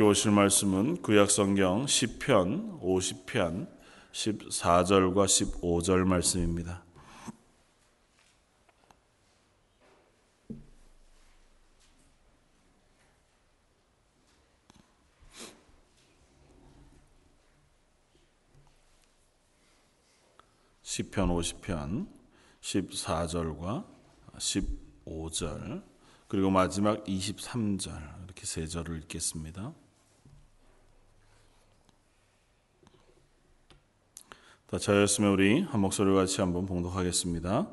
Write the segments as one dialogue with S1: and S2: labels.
S1: 오실 말씀은 구약성경 10편 50편 14절과 15절 말씀입니다. 시편 50편 14절과 15절 그리고 마지막 23절 이렇게 세 절을 읽겠습니다. 다 자였으면 우리 한 목소리 같이 한번 봉독하겠습니다.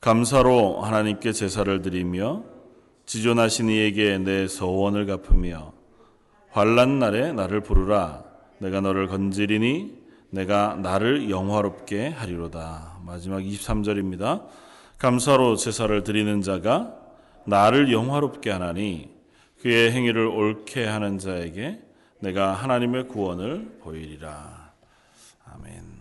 S1: 감사로 하나님께 제사를 드리며 지존하신 이에게 내 서원을 갚으며 환란 날에 나를 부르라 내가 너를 건지리니 내가 나를 영화롭게 하리로다. 마지막 23절입니다. 감사로 제사를 드리는 자가 나를 영화롭게 하나니 그의 행위를 옳게 하는 자에게 내가 하나님의 구원을 보이리라. 아멘.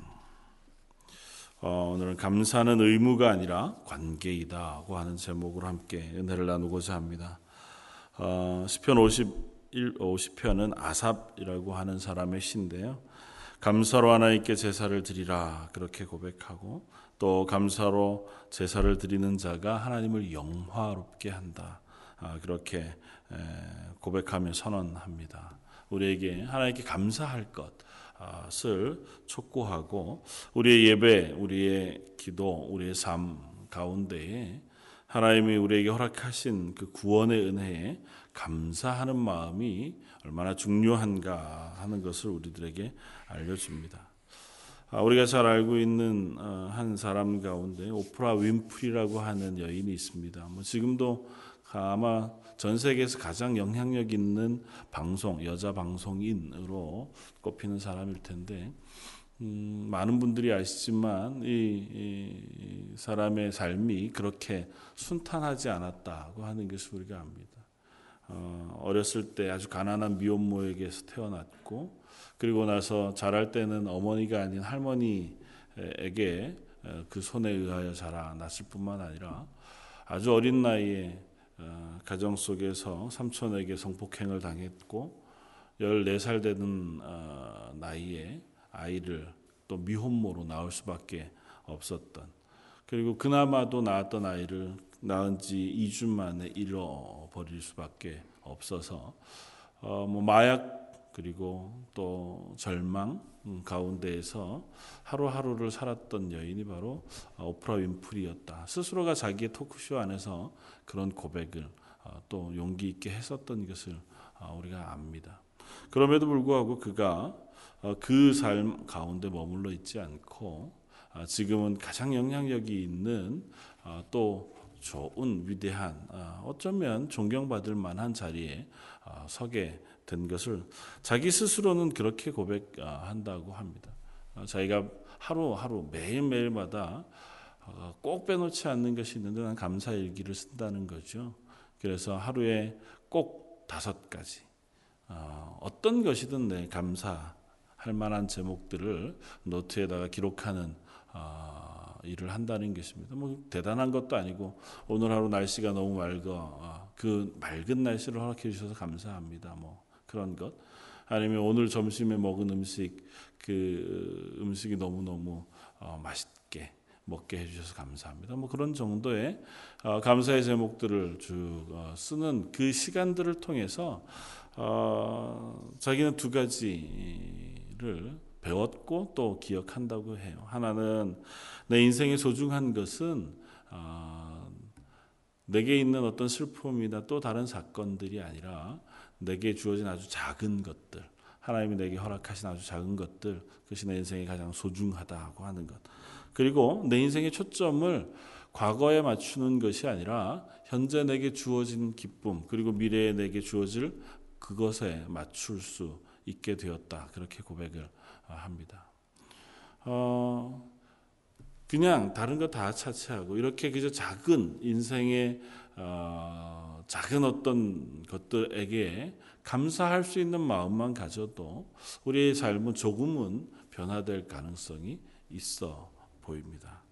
S1: 어, 오늘은 감사는 의무가 아니라 관계이다고 하는 제목으로 함께 은혜를 나누고자 합니다. 어, 시편 51, 50편은 아삽이라고 하는 사람의 시인데요. 감사로 하나님께 제사를 드리라 그렇게 고백하고 또 감사로 제사를 드리는 자가 하나님을 영화롭게 한다 아, 그렇게 고백하며 선언합니다. 우리에게 하나님께 감사할 것 것을 촉구하고 우리의 예배, 우리의 기도, 우리의 삶 가운데에 하나님이 우리에게 허락하신 그 구원의 은혜에 감사하는 마음이 얼마나 중요한가 하는 것을 우리들에게 알려줍니다. 아, 우리가 잘 알고 있는 어, 한 사람 가운데 오프라 윈프리라고 하는 여인이 있습니다. 뭐 지금도 아마 전 세계에서 가장 영향력 있는 방송 여자 방송인으로 꼽히는 사람일 텐데 음, 많은 분들이 아시지만 이, 이, 사람의 삶이 그렇게 순탄하지 않았다고 하는 것을 우리가 압니다. 어, 어렸을 때 아주 가난한 미혼모에게서 태어났고 그리고 나서 자랄 때는 어머니가 아닌 할머니에게 어, 그 손에 의하여 자라났을 뿐만 아니라 아주 어린 나이에 어, 가정 속에서 삼촌에게 성폭행을 당했고 14살 되는 어, 나이에 아이를 또 미혼모로 낳을 수밖에 없었던 그리고 그나마도 낳았던 아이를 낳은 지 2주 만에 잃어버릴 수밖에 없어서 어, 뭐 마약 그리고 또 절망 가운데에서 하루하루를 살았던 여인이 바로 오프라 윈프리였다. 스스로가 자기의 토크쇼 안에서 그런 고백을 어, 또 용기 있게 했었던 것을 어, 우리가 압니다. 그럼에도 불구하고 그가 어, 그삶 가운데 머물러 있지 않고 지금은 가장 영향력이 있는 또 좋은 위대한 어쩌면 존경받을 만한 자리에 서게 된 것을 자기 스스로는 그렇게 고백한다고 합니다. 자기가 하루하루 매일매일마다 어, 꼭 빼놓지 않는 것이 있는데 난 감사 일기를 쓴다는 거죠. 그래서 하루에 꼭 다섯 가지 어, 어떤 것이든 내 감사할 만한 제목들을 노트에다가 기록하는 어, 일을 한다는 것입니다. 뭐 대단한 것도 아니고 오늘 하루 날씨가 너무 맑아 그 맑은 날씨를 허락해 주셔서 감사합니다. 뭐 그런 것 아니면 오늘 점심에 먹은 음식 그 음식이 너무 너무 맛있게 먹게 해주셔서 감사합니다. 뭐 그런 정도의 어, 감사의 제목들을 쭉 어, 쓰는 그 시간들을 통해서 어, 자기는 두 가지를 배웠고 또 기억한다고 해요. 하나는 내 인생의 소중한 것은 내게 있는 어떤 슬픔이나 또 다른 사건들이 아니라 내게 주어진 아주 작은 것들, 하나님이 내게 허락하신 아주 작은 것들, 그것이 내 인생에 가장 소중하다고 하는 것. 그리고 내 인생의 초점을 과거에 맞추는 것이 아니라 현재 내게 주어진 기쁨 그리고 미래에 내게 주어질 그것에 맞출 수 있게 되었다 그렇게 고백을 합니다. 어, 그냥 다른 거 다 차치하고 이렇게 그저 작은 인생의 어, 작은 어떤 것들에게 감사할 수 있는 마음만 가져도 우리의 삶은 조금은 변화될 가능성이 있어 보입니다.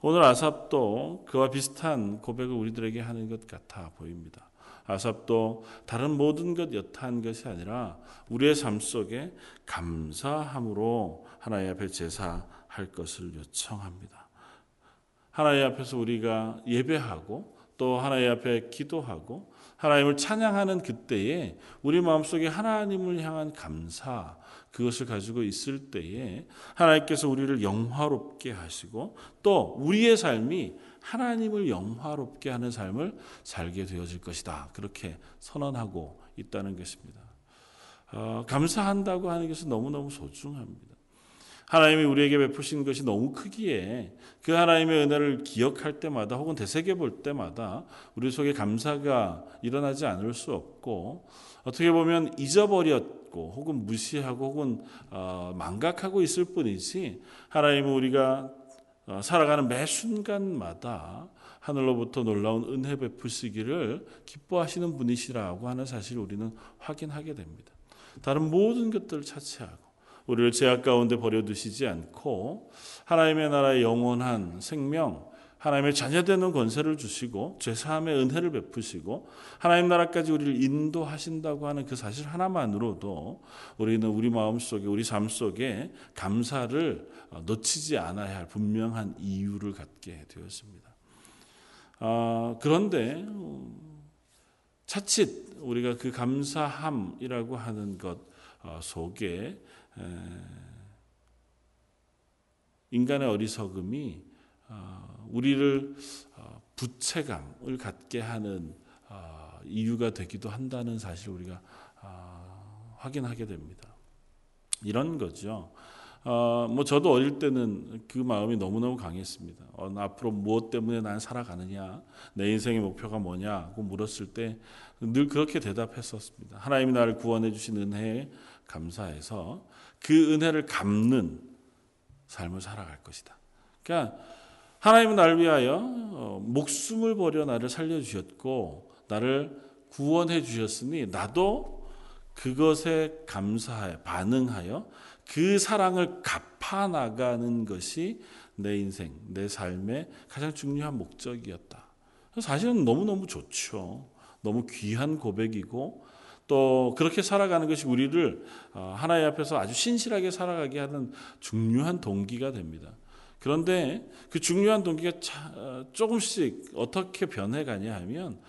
S1: 오늘 아삽도 그와 비슷한 고백을 우리들에게 하는 것 같아 보입니다. 아삽도 다른 모든 것 여타한 것이 아니라 우리의 삶 속에 감사함으로 하나님 앞에 제사할 것을 요청합니다. 하나님 앞에서 우리가 예배하고 또 하나님 앞에 기도하고 하나님을 찬양하는 그때에 우리 마음속에 하나님을 향한 감사 그것을 가지고 있을 때에 하나님께서 우리를 영화롭게 하시고 또 우리의 삶이 하나님을 영화롭게 하는 삶을 살게 되어질 것이다. 그렇게 선언하고 있다는 것입니다. 어, 감사한다고 하는 것은 너무너무 소중합니다. 하나님이 우리에게 베푸신 것이 너무 크기에 그 하나님의 은혜를 기억할 때마다 혹은 되새겨 볼 때마다 우리 속에 감사가 일어나지 않을 수 없고 어떻게 보면 잊어버렸고 혹은 무시하고 혹은 어, 망각하고 있을 뿐이지 하나님은 우리가 어, 살아가는 매 순간마다 하늘로부터 놀라운 은혜 베푸시기를 기뻐하시는 분이시라고 하는 사실을 우리는 확인하게 됩니다. 다른 모든 것들을 차치하고 우리를 죄악 가운데 버려두시지 않고 하나님의 나라의 영원한 생명, 하나님의 자녀되는 권세를 주시고 죄사함의 은혜를 베푸시고 하나님 나라까지 우리를 인도하신다고 하는 그 사실 하나만으로도 우리는 우리 마음 속에 우리 삶 속에 감사를 놓치지 않아야 할 분명한 이유를 갖게 되었습니다. 아, 그런데 차칫 우리가 그 감사함이라고 하는 것 속에 인간의 어리석음이 어, 우리를 어, 부채감을 갖게 하는 어, 이유가 되기도 한다는 사실을 우리가 확인하게 됩니다. 이런 거죠. 어, 뭐 저도 어릴 때는 그 마음이 너무너무 강했습니다. 어, 앞으로 무엇 때문에 난 살아가느냐, 내 인생의 목표가 뭐냐고 물었을 때 늘 그렇게 대답했었습니다. 하나님이 나를 구원해 주신 은혜에 감사해서 그 은혜를 갚는 삶을 살아갈 것이다. 그러니까 하나님은 나를 위하여 어, 목숨을 버려 나를 살려 주셨고 나를 구원해 주셨으니 나도 그것에 감사하여 반응하여 그 사랑을 갚아 나가는 것이 내 인생, 내 삶의 가장 중요한 목적이었다. 사실은 너무너무 좋죠. 너무 귀한 고백이고 또 그렇게 살아가는 것이 우리를 어, 하나님 앞에서 아주 신실하게 살아가게 하는 중요한 동기가 됩니다. 그런데 그 중요한 동기가 어, 조금씩 어떻게 변해가냐 하면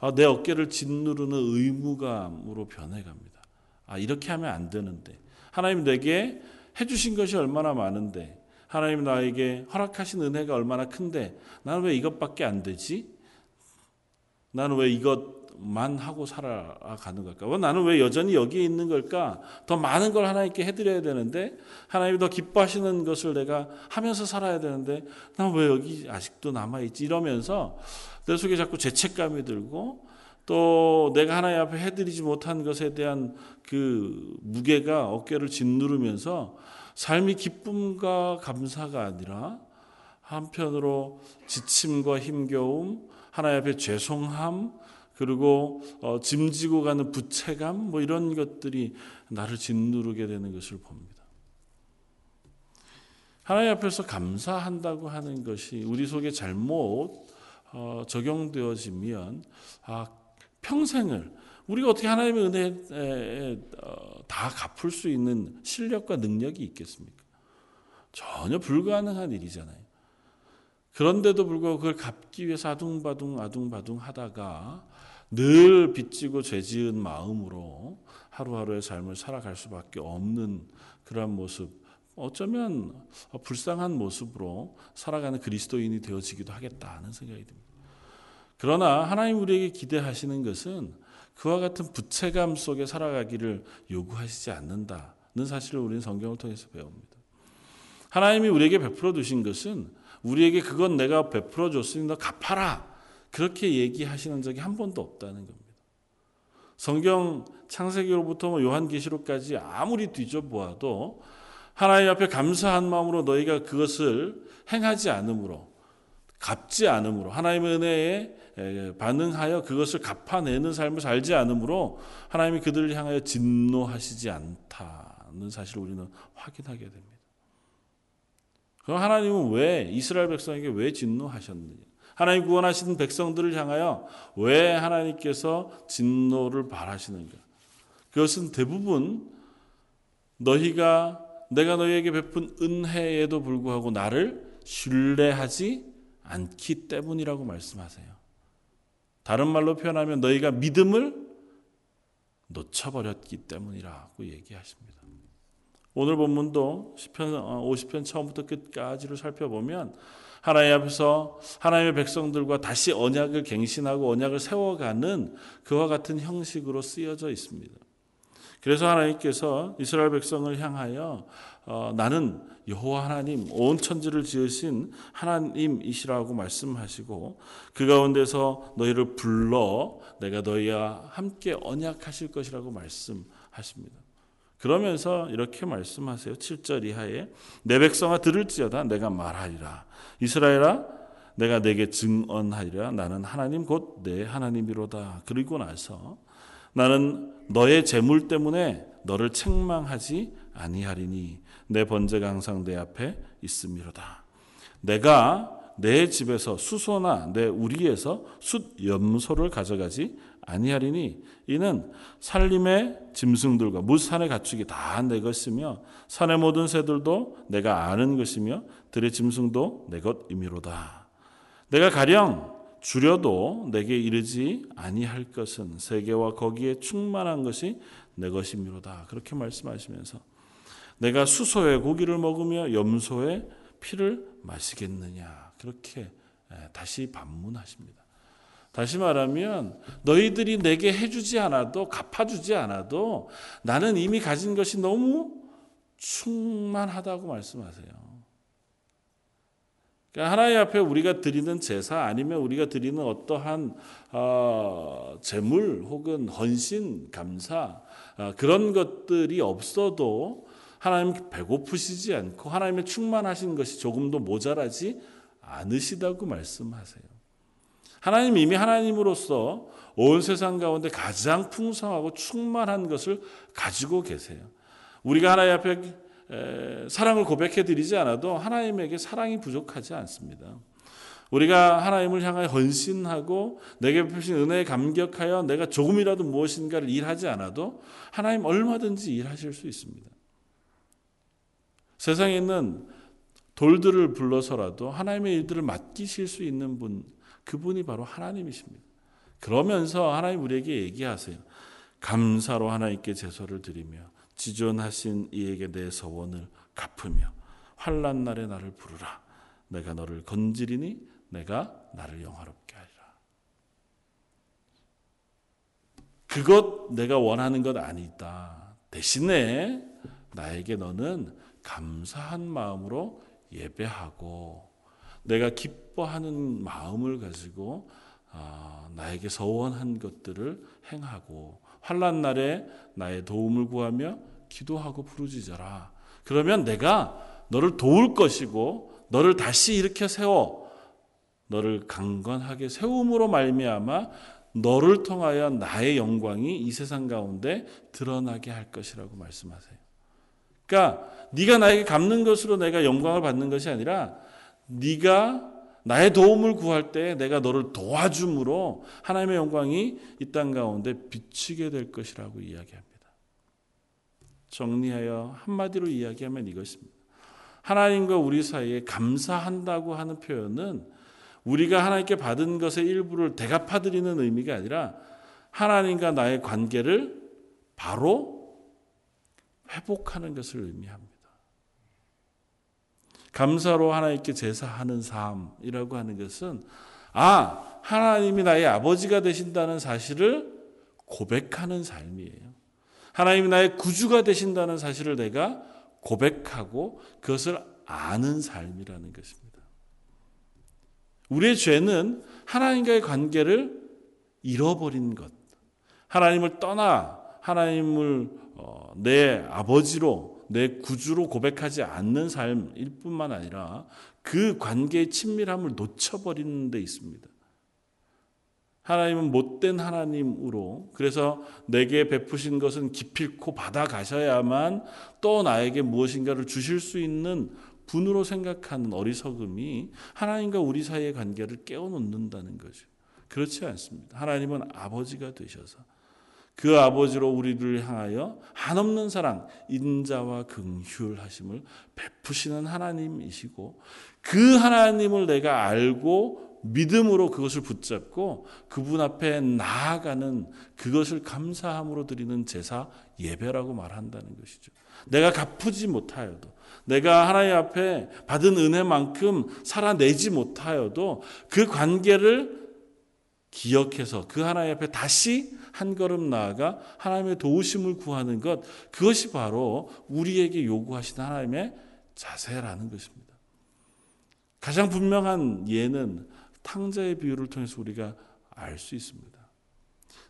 S1: 아, 내 어깨를 짓누르는 의무감으로 변해갑니다. 아, 이렇게 하면 안 되는데. 하나님 내게 해주신 것이 얼마나 많은데. 하나님 나에게 허락하신 은혜가 얼마나 큰데. 나는 왜 이것밖에 안 되지? 나는 왜 이것 만 하고 살아가는 걸까? 어, 나는 왜 여전히 여기에 있는 걸까? 더 많은 걸 하나님께 해드려야 되는데 하나님이 더 기뻐하시는 것을 내가 하면서 살아야 되는데 난 왜 여기 아직도 남아있지? 이러면서 내 속에 자꾸 죄책감이 들고 또 내가 하나님 앞에 해드리지 못한 것에 대한 그 무게가 어깨를 짓누르면서 삶이 기쁨과 감사가 아니라 한편으로 지침과 힘겨움, 하나님 앞에 죄송함, 그리고 어, 짐지고 가는 부채감 뭐 이런 것들이 나를 짓누르게 되는 것을 봅니다. 하나님 앞에서 감사한다고 하는 것이 우리 속에 잘못 어, 적용되어지면 아, 평생을 우리가 어떻게 하나님의 은혜에 어, 다 갚을 수 있는 실력과 능력이 있겠습니까? 전혀 불가능한 일이잖아요. 그런데도 불구하고 그걸 갚기 위해서 아둥바둥 아둥바둥 하다가 늘 빚지고 죄지은 마음으로 하루하루의 삶을 살아갈 수밖에 없는 그러한 모습, 어쩌면 불쌍한 모습으로 살아가는 그리스도인이 되어지기도 하겠다는 생각이 듭니다. 그러나 하나님 우리에게 기대하시는 것은 그와 같은 부채감 속에 살아가기를 요구하시지 않는다는 사실을 우리는 성경을 통해서 배웁니다. 하나님이 우리에게 베풀어 두신 것은 우리에게 그건 내가 베풀어 줬으니 너 갚아라. 그렇게 얘기하시는 적이 한 번도 없다는 겁니다. 성경 창세기로부터 뭐 요한계시록까지 아무리 뒤져보아도 하나님 앞에 감사한 마음으로 너희가 그것을 행하지 않으므로 갚지 않으므로 하나님의 은혜에 반응하여 그것을 갚아내는 삶을 살지 않으므로 하나님이 그들을 향하여 진노하시지 않다는 사실을 우리는 확인하게 됩니다. 그럼 하나님은 왜 이스라엘 백성에게 왜 진노하셨느냐? 하나님 구원하신 백성들을 향하여 왜 하나님께서 진노를 바라시는가? 그것은 대부분 너희가 내가 너희에게 베푼 은혜에도 불구하고 나를 신뢰하지 않기 때문이라고 말씀하세요. 다른 말로 표현하면 너희가 믿음을 놓쳐버렸기 때문이라고 얘기하십니다. 오늘 본문도 10편, 50편 어, 처음부터 끝까지를 살펴보면 하나님 앞에서 하나님의 백성들과 다시 언약을 갱신하고 언약을 세워가는 그와 같은 형식으로 쓰여져 있습니다. 그래서 하나님께서 이스라엘 백성을 향하여 어, 나는 여호와 하나님 온 천지를 지으신 하나님이시라고 말씀하시고 그 가운데서 너희를 불러 내가 너희와 함께 언약하실 것이라고 말씀하십니다. 그러면서 이렇게 말씀하세요. 7절 이하에 내 백성아 들을지어다 내가 말하리라 이스라엘아 내가 내게 증언하리라 나는 하나님 곧 내 하나님이로다. 그리고 나서 나는 너의 재물 때문에 너를 책망하지 아니하리니 내 번제가 항상 내 앞에 있음이로다. 내가 내 집에서 수소나 내 우리에서 숫 염소를 가져가지 아니하리니 이는 산림의 짐승들과 무산의 가축이 다 내 것이며 산의 모든 새들도 내가 아는 것이며 들의 짐승도 내 것이미로다. 내가 가령 줄여도 내게 이르지 아니할 것은 세계와 거기에 충만한 것이 내 것이미로다. 그렇게 말씀하시면서 내가 수소의 고기를 먹으며 염소의 피를 마시겠느냐. 그렇게 다시 반문하십니다. 다시 말하면 너희들이 내게 해주지 않아도 갚아주지 않아도 나는 이미 가진 것이 너무 충만하다고 말씀하세요. 그러니까 하나님 앞에 우리가 드리는 제사 아니면 우리가 드리는 어떠한 어, 재물 혹은 헌신, 감사 어, 그런 것들이 없어도 하나님 배고프시지 않고 하나님의 충만하신 것이 조금도 모자라지 않으시다고 말씀하세요. 하나님 이미 하나님으로서 온 세상 가운데 가장 풍성하고 충만한 것을 가지고 계세요. 우리가 하나님 앞에 사랑을 고백해 드리지 않아도 하나님에게 사랑이 부족하지 않습니다. 우리가 하나님을 향하여 헌신하고 내게 베푸신 은혜에 감격하여 내가 조금이라도 무엇인가를 일하지 않아도 하나님 얼마든지 일하실 수 있습니다. 세상에 있는 돌들을 불러서라도 하나님의 일들을 맡기실 수 있는 분, 그분이 바로 하나님이십니다. 그러면서 하나님 우리에게 얘기하세요. 감사로 하나님께 제소를 드리며 지존하신 이에게 내 서원을 갚으며 환란 날에 나를 부르라. 내가 너를 건지리니 내가 나를 영화롭게 하리라. 그것 내가 원하는 것 아니다. 대신에 나에게 너는 감사한 마음으로 예배하고 내가 기뻐하는 마음을 가지고 아, 나에게 서원한 것들을 행하고 환란 날에 나의 도움을 구하며 기도하고 부르짖어라. 그러면 내가 너를 도울 것이고 너를 다시 일으켜 세워 너를 강건하게 세움으로 말미암아 너를 통하여 나의 영광이 이 세상 가운데 드러나게 할 것이라고 말씀하세요. 그러니까 네가 나에게 갚는 것으로 내가 영광을 받는 것이 아니라 네가 나의 도움을 구할 때 내가 너를 도와줌으로 하나님의 영광이 이 땅 가운데 비치게 될 것이라고 이야기합니다. 정리하여 한마디로 이야기하면 이것입니다. 하나님과 우리 사이에 감사한다고 하는 표현은 우리가 하나님께 받은 것의 일부를 대갚아드리는 의미가 아니라 하나님과 나의 관계를 바로 회복하는 것을 의미합니다. 감사로 하나님께 제사하는 삶이라고 하는 것은 아, 하나님이 나의 아버지가 되신다는 사실을 고백하는 삶이에요. 하나님이 나의 구주가 되신다는 사실을 내가 고백하고 그것을 아는 삶이라는 것입니다. 우리의 죄는 하나님과의 관계를 잃어버린 것. 하나님을 떠나 하나님을 어, 내 아버지로 내 구주로 고백하지 않는 삶일 뿐만 아니라 그 관계의 친밀함을 놓쳐버리는 데 있습니다. 하나님은 못된 하나님으로 그래서 내게 베푸신 것은 기필코 받아 가셔야만 또 나에게 무엇인가를 주실 수 있는 분으로 생각하는 어리석음이 하나님과 우리 사이의 관계를 깨어놓는다는 거죠. 그렇지 않습니다. 하나님은 아버지가 되셔서 그 아버지로 우리를 향하여 한없는 사랑, 인자와 긍휼하심을 베푸시는 하나님이시고 그 하나님을 내가 알고 믿음으로 그것을 붙잡고 그분 앞에 나아가는 그것을 감사함으로 드리는 제사 예배라고 말한다는 것이죠. 내가 갚지 못하여도 내가 하나님 앞에 받은 은혜만큼 살아내지 못하여도 그 관계를 기억해서 그 하나님 앞에 다시 한 걸음 나아가 하나님의 도우심을 구하는 것 그것이 바로 우리에게 요구하신 하나님의 자세라는 것입니다. 가장 분명한 예는 탕자의 비유를 통해서 우리가 알 수 있습니다.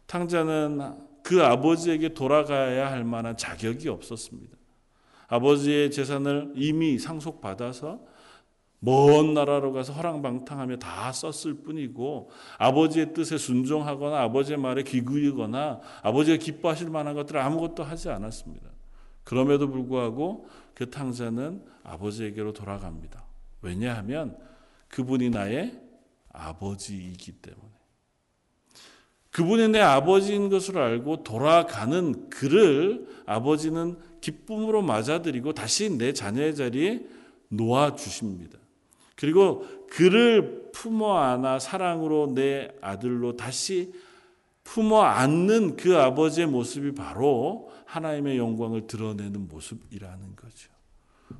S1: 탕자는 그 아버지에게 돌아가야 할 만한 자격이 없었습니다. 아버지의 재산을 이미 상속받아서 먼 나라로 가서 허랑방탕하며 다 썼을 뿐이고 아버지의 뜻에 순종하거나 아버지의 말에 기구이거나 아버지가 기뻐하실 만한 것들을 아무것도 하지 않았습니다. 그럼에도 불구하고 그 탕자는 아버지에게로 돌아갑니다. 왜냐하면 그분이 나의 아버지이기 때문에. 그분이 내 아버지인 것을 알고 돌아가는 그를 아버지는 기쁨으로 맞아들이고 다시 내 자녀의 자리에 놓아 주십니다. 그리고 그를 품어 안아 사랑으로 내 아들로 다시 품어 안는 그 아버지의 모습이 바로 하나님의 영광을 드러내는 모습이라는 거죠.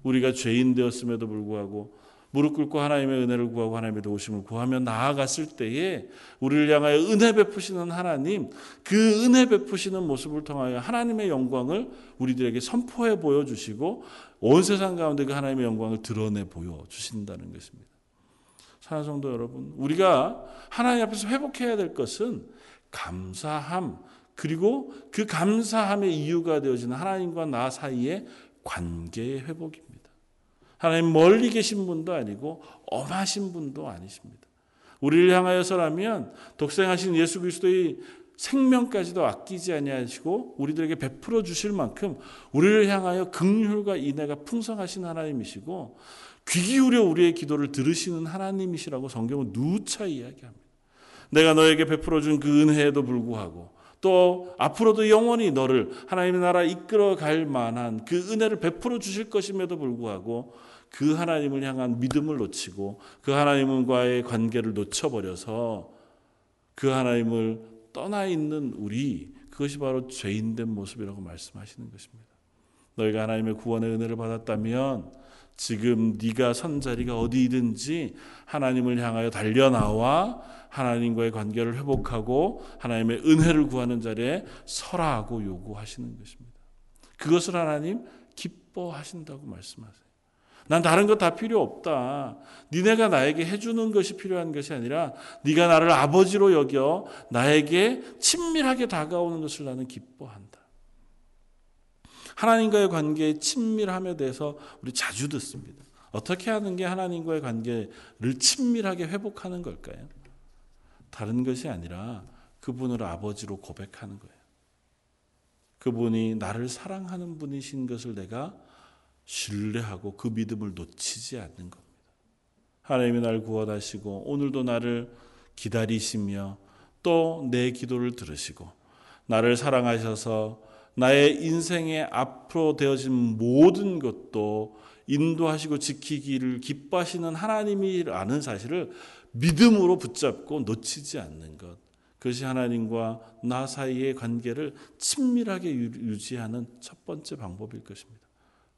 S1: 우리가 죄인 되었음에도 불구하고 무릎 꿇고 하나님의 은혜를 구하고 하나님의 도우심을 구하며 나아갔을 때에 우리를 향하여 은혜 베푸시는 하나님, 그 은혜 베푸시는 모습을 통하여 하나님의 영광을 우리들에게 선포해 보여주시고 온 세상 가운데 그 하나님의 영광을 드러내 보여주신다는 것입니다. 사랑 성도 여러분, 우리가 하나님 앞에서 회복해야 될 것은 감사함, 그리고 그 감사함의 이유가 되어지는 하나님과 나 사이의 관계의 회복입니다. 하나님 멀리 계신 분도 아니고 엄하신 분도 아니십니다. 우리를 향하여서라면 독생하신 예수 그리스도의 생명까지도 아끼지 아니하시고 우리들에게 베풀어 주실 만큼 우리를 향하여 긍휼과 인애가 풍성하신 하나님이시고 귀 기울여 우리의 기도를 들으시는 하나님이시라고 성경은 누차 이야기합니다. 내가 너에게 베풀어 준 그 은혜에도 불구하고 또 앞으로도 영원히 너를 하나님의 나라 이끌어 갈 만한 그 은혜를 베풀어 주실 것임에도 불구하고 그 하나님을 향한 믿음을 놓치고 그 하나님과의 관계를 놓쳐버려서 그 하나님을 떠나 있는 우리 그것이 바로 죄인된 모습이라고 말씀하시는 것입니다. 너희가 하나님의 구원의 은혜를 받았다면 지금 네가 선 자리가 어디든지 하나님을 향하여 달려 나와 하나님과의 관계를 회복하고 하나님의 은혜를 구하는 자리에 서라고 요구하시는 것입니다. 그것을 하나님 기뻐하신다고 말씀하세요. 난 다른 거 다 필요 없다. 니네가 나에게 해주는 것이 필요한 것이 아니라 네가 나를 아버지로 여겨 나에게 친밀하게 다가오는 것을 나는 기뻐한다. 하나님과의 관계의 친밀함에 대해서 우리 자주 듣습니다. 어떻게 하는 게 하나님과의 관계를 친밀하게 회복하는 걸까요? 다른 것이 아니라 그분을 아버지로 고백하는 거예요. 그분이 나를 사랑하는 분이신 것을 내가 신뢰하고 그 믿음을 놓치지 않는 겁니다. 하나님이 날 구원하시고 오늘도 나를 기다리시며 또 내 기도를 들으시고 나를 사랑하셔서 나의 인생의 앞으로 되어진 모든 것도 인도하시고 지키기를 기뻐하시는 하나님이라는 사실을 믿음으로 붙잡고 놓치지 않는 것. 그것이 하나님과 나 사이의 관계를 친밀하게 유지하는 첫 번째 방법일 것입니다.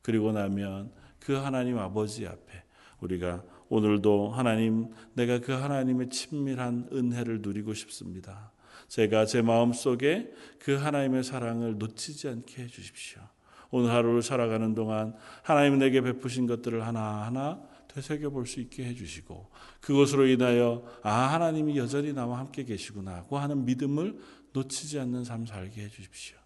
S1: 그리고 나면 그 하나님 아버지 앞에 우리가 오늘도 하나님 내가 그 하나님의 친밀한 은혜를 누리고 싶습니다. 제가 제 마음 속에 그 하나님의 사랑을 놓치지 않게 해 주십시오. 오늘 하루를 살아가는 동안 하나님 내게 베푸신 것들을 하나하나 되새겨 볼 수 있게 해 주시고 그것으로 인하여 아 하나님이 여전히 나와 함께 계시구나 고 하는 믿음을 놓치지 않는 삶 살게 해 주십시오.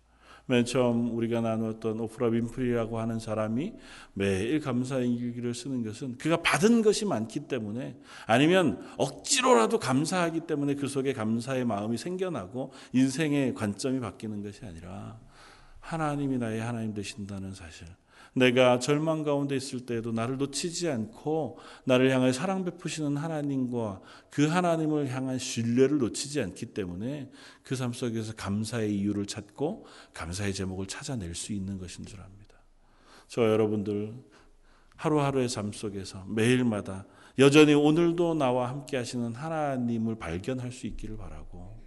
S1: 맨 처음 우리가 나누었던 오프라 윈프리라고 하는 사람이 매일 감사일기를 쓰는 것은 그가 받은 것이 많기 때문에 아니면 억지로라도 감사하기 때문에 그 속에 감사의 마음이 생겨나고 인생의 관점이 바뀌는 것이 아니라 하나님이 나의 하나님 되신다는 사실. 내가 절망 가운데 있을 때에도 나를 놓치지 않고 나를 향해 사랑 베푸시는 하나님과 그 하나님을 향한 신뢰를 놓치지 않기 때문에 그 삶 속에서 감사의 이유를 찾고 감사의 제목을 찾아낼 수 있는 것인 줄 압니다. 저 여러분들 하루하루의 삶 속에서 매일마다 여전히 오늘도 나와 함께 하시는 하나님을 발견할 수 있기를 바라고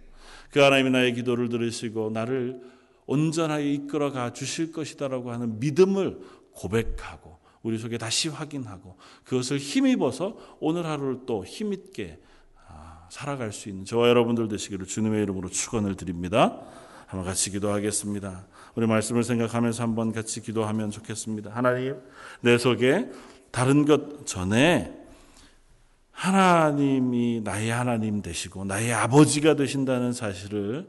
S1: 그 하나님이 나의 기도를 들으시고 나를 온전하게 이끌어가 주실 것이다라고 하는 믿음을 고백하고 우리 속에 다시 확인하고 그것을 힘입어서 오늘 하루를 또 힘있게 아, 살아갈 수 있는 저와 여러분들 되시기를 주님의 이름으로 축원을 드립니다. 한번 같이 기도하겠습니다. 우리 말씀을 생각하면서 한번 같이 기도하면 좋겠습니다. 하나님, 내 속에 다른 것 전에 하나님이 나의 하나님 되시고 나의 아버지가 되신다는 사실을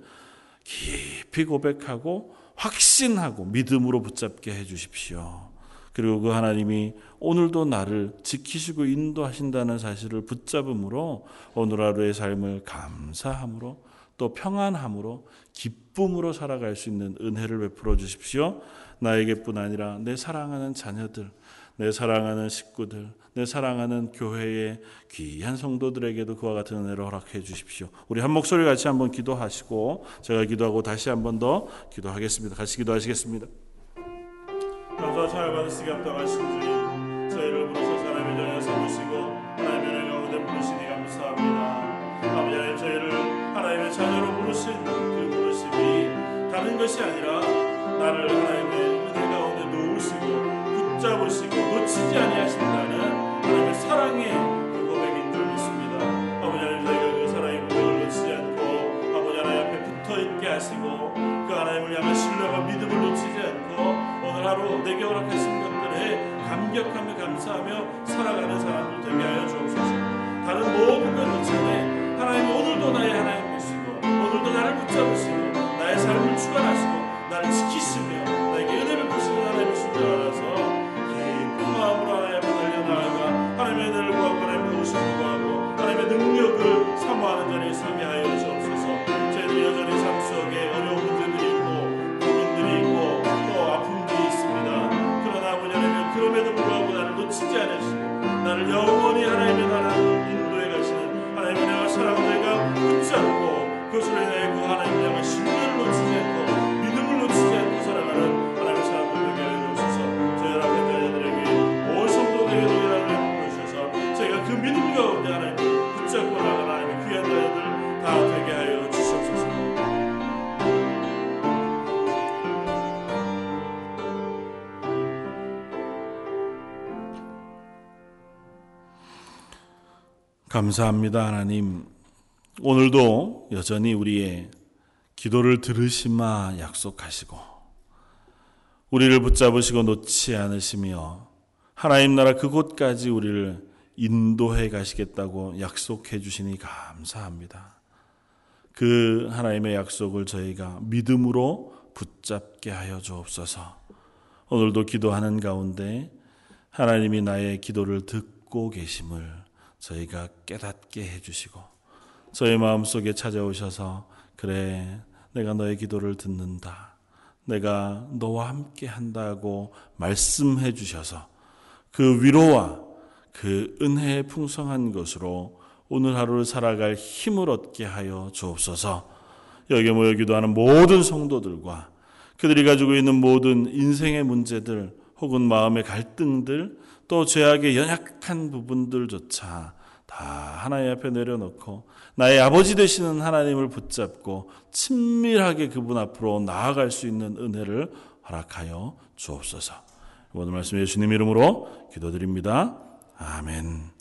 S1: 깊이 고백하고 확신하고 믿음으로 붙잡게 해 주십시오. 그리고 그 하나님이 오늘도 나를 지키시고 인도하신다는 사실을 붙잡음으로 오늘 하루의 삶을 감사함으로 또 평안함으로 기쁨으로 살아갈 수 있는 은혜를 베풀어 주십시오. 나에게뿐 아니라 내 사랑하는 자녀들, 내 사랑하는 식구들, 내 사랑하는 교회의 귀한 성도들에게도 그와 같은 은혜를 허락해 주십시오. 우리 한 목소리 같이 한번 기도하시고 제가 기도하고 다시 한번 더 기도하겠습니다. 같이 기도하시겠습니다. 감사와 받으시기 합당하신 주님, 하나님 그 것이 아니라 나를 가운데 붙잡으시고 놓치지 아니하신다는 하나님의 사랑의 그 고백인 줄 믿습니다. 아버지 하나님 저희가 그 사랑의 고백을 놓치지 않고 아버지 하나님 앞에 붙어 있게 하시고 그 하나님을 향한 신뢰와 믿음을 놓치지 않고 오늘 하루 내게 허락하신 것들에 감격하며 감사하며 살아가는 사람들 되게 하여 주옵소서. 믿음 가운데 하나님 붙잡고 나가는 하나님의 귀한 자녀들 다 되게 하여 주시옵소서. 감사합니다 하나님. 오늘도 여전히 우리의 기도를 들으시마 약속하시고 우리를 붙잡으시고 놓지 않으시며 하나님 나라 그곳까지 우리를 인도해 가시겠다고 약속해 주시니 감사합니다. 그 하나님의 약속을 저희가 믿음으로 붙잡게 하여 주옵소서. 오늘도 기도하는 가운데 하나님이 나의 기도를 듣고 계심을 저희가 깨닫게 해 주시고 저희 마음속에 찾아오셔서 그래 내가 너의 기도를 듣는다. 내가 너와 함께 한다고 말씀해 주셔서 그 위로와 그 은혜의 풍성한 것으로 오늘 하루를 살아갈 힘을 얻게 하여 주옵소서. 여기 모여 기도하는 모든 성도들과 그들이 가지고 있는 모든 인생의 문제들 혹은 마음의 갈등들 또 죄악의 연약한 부분들조차 다 하나님 앞에 내려놓고 나의 아버지 되시는 하나님을 붙잡고 친밀하게 그분 앞으로 나아갈 수 있는 은혜를 허락하여 주옵소서. 오늘 말씀 예수님 이름으로 기도드립니다. 아멘.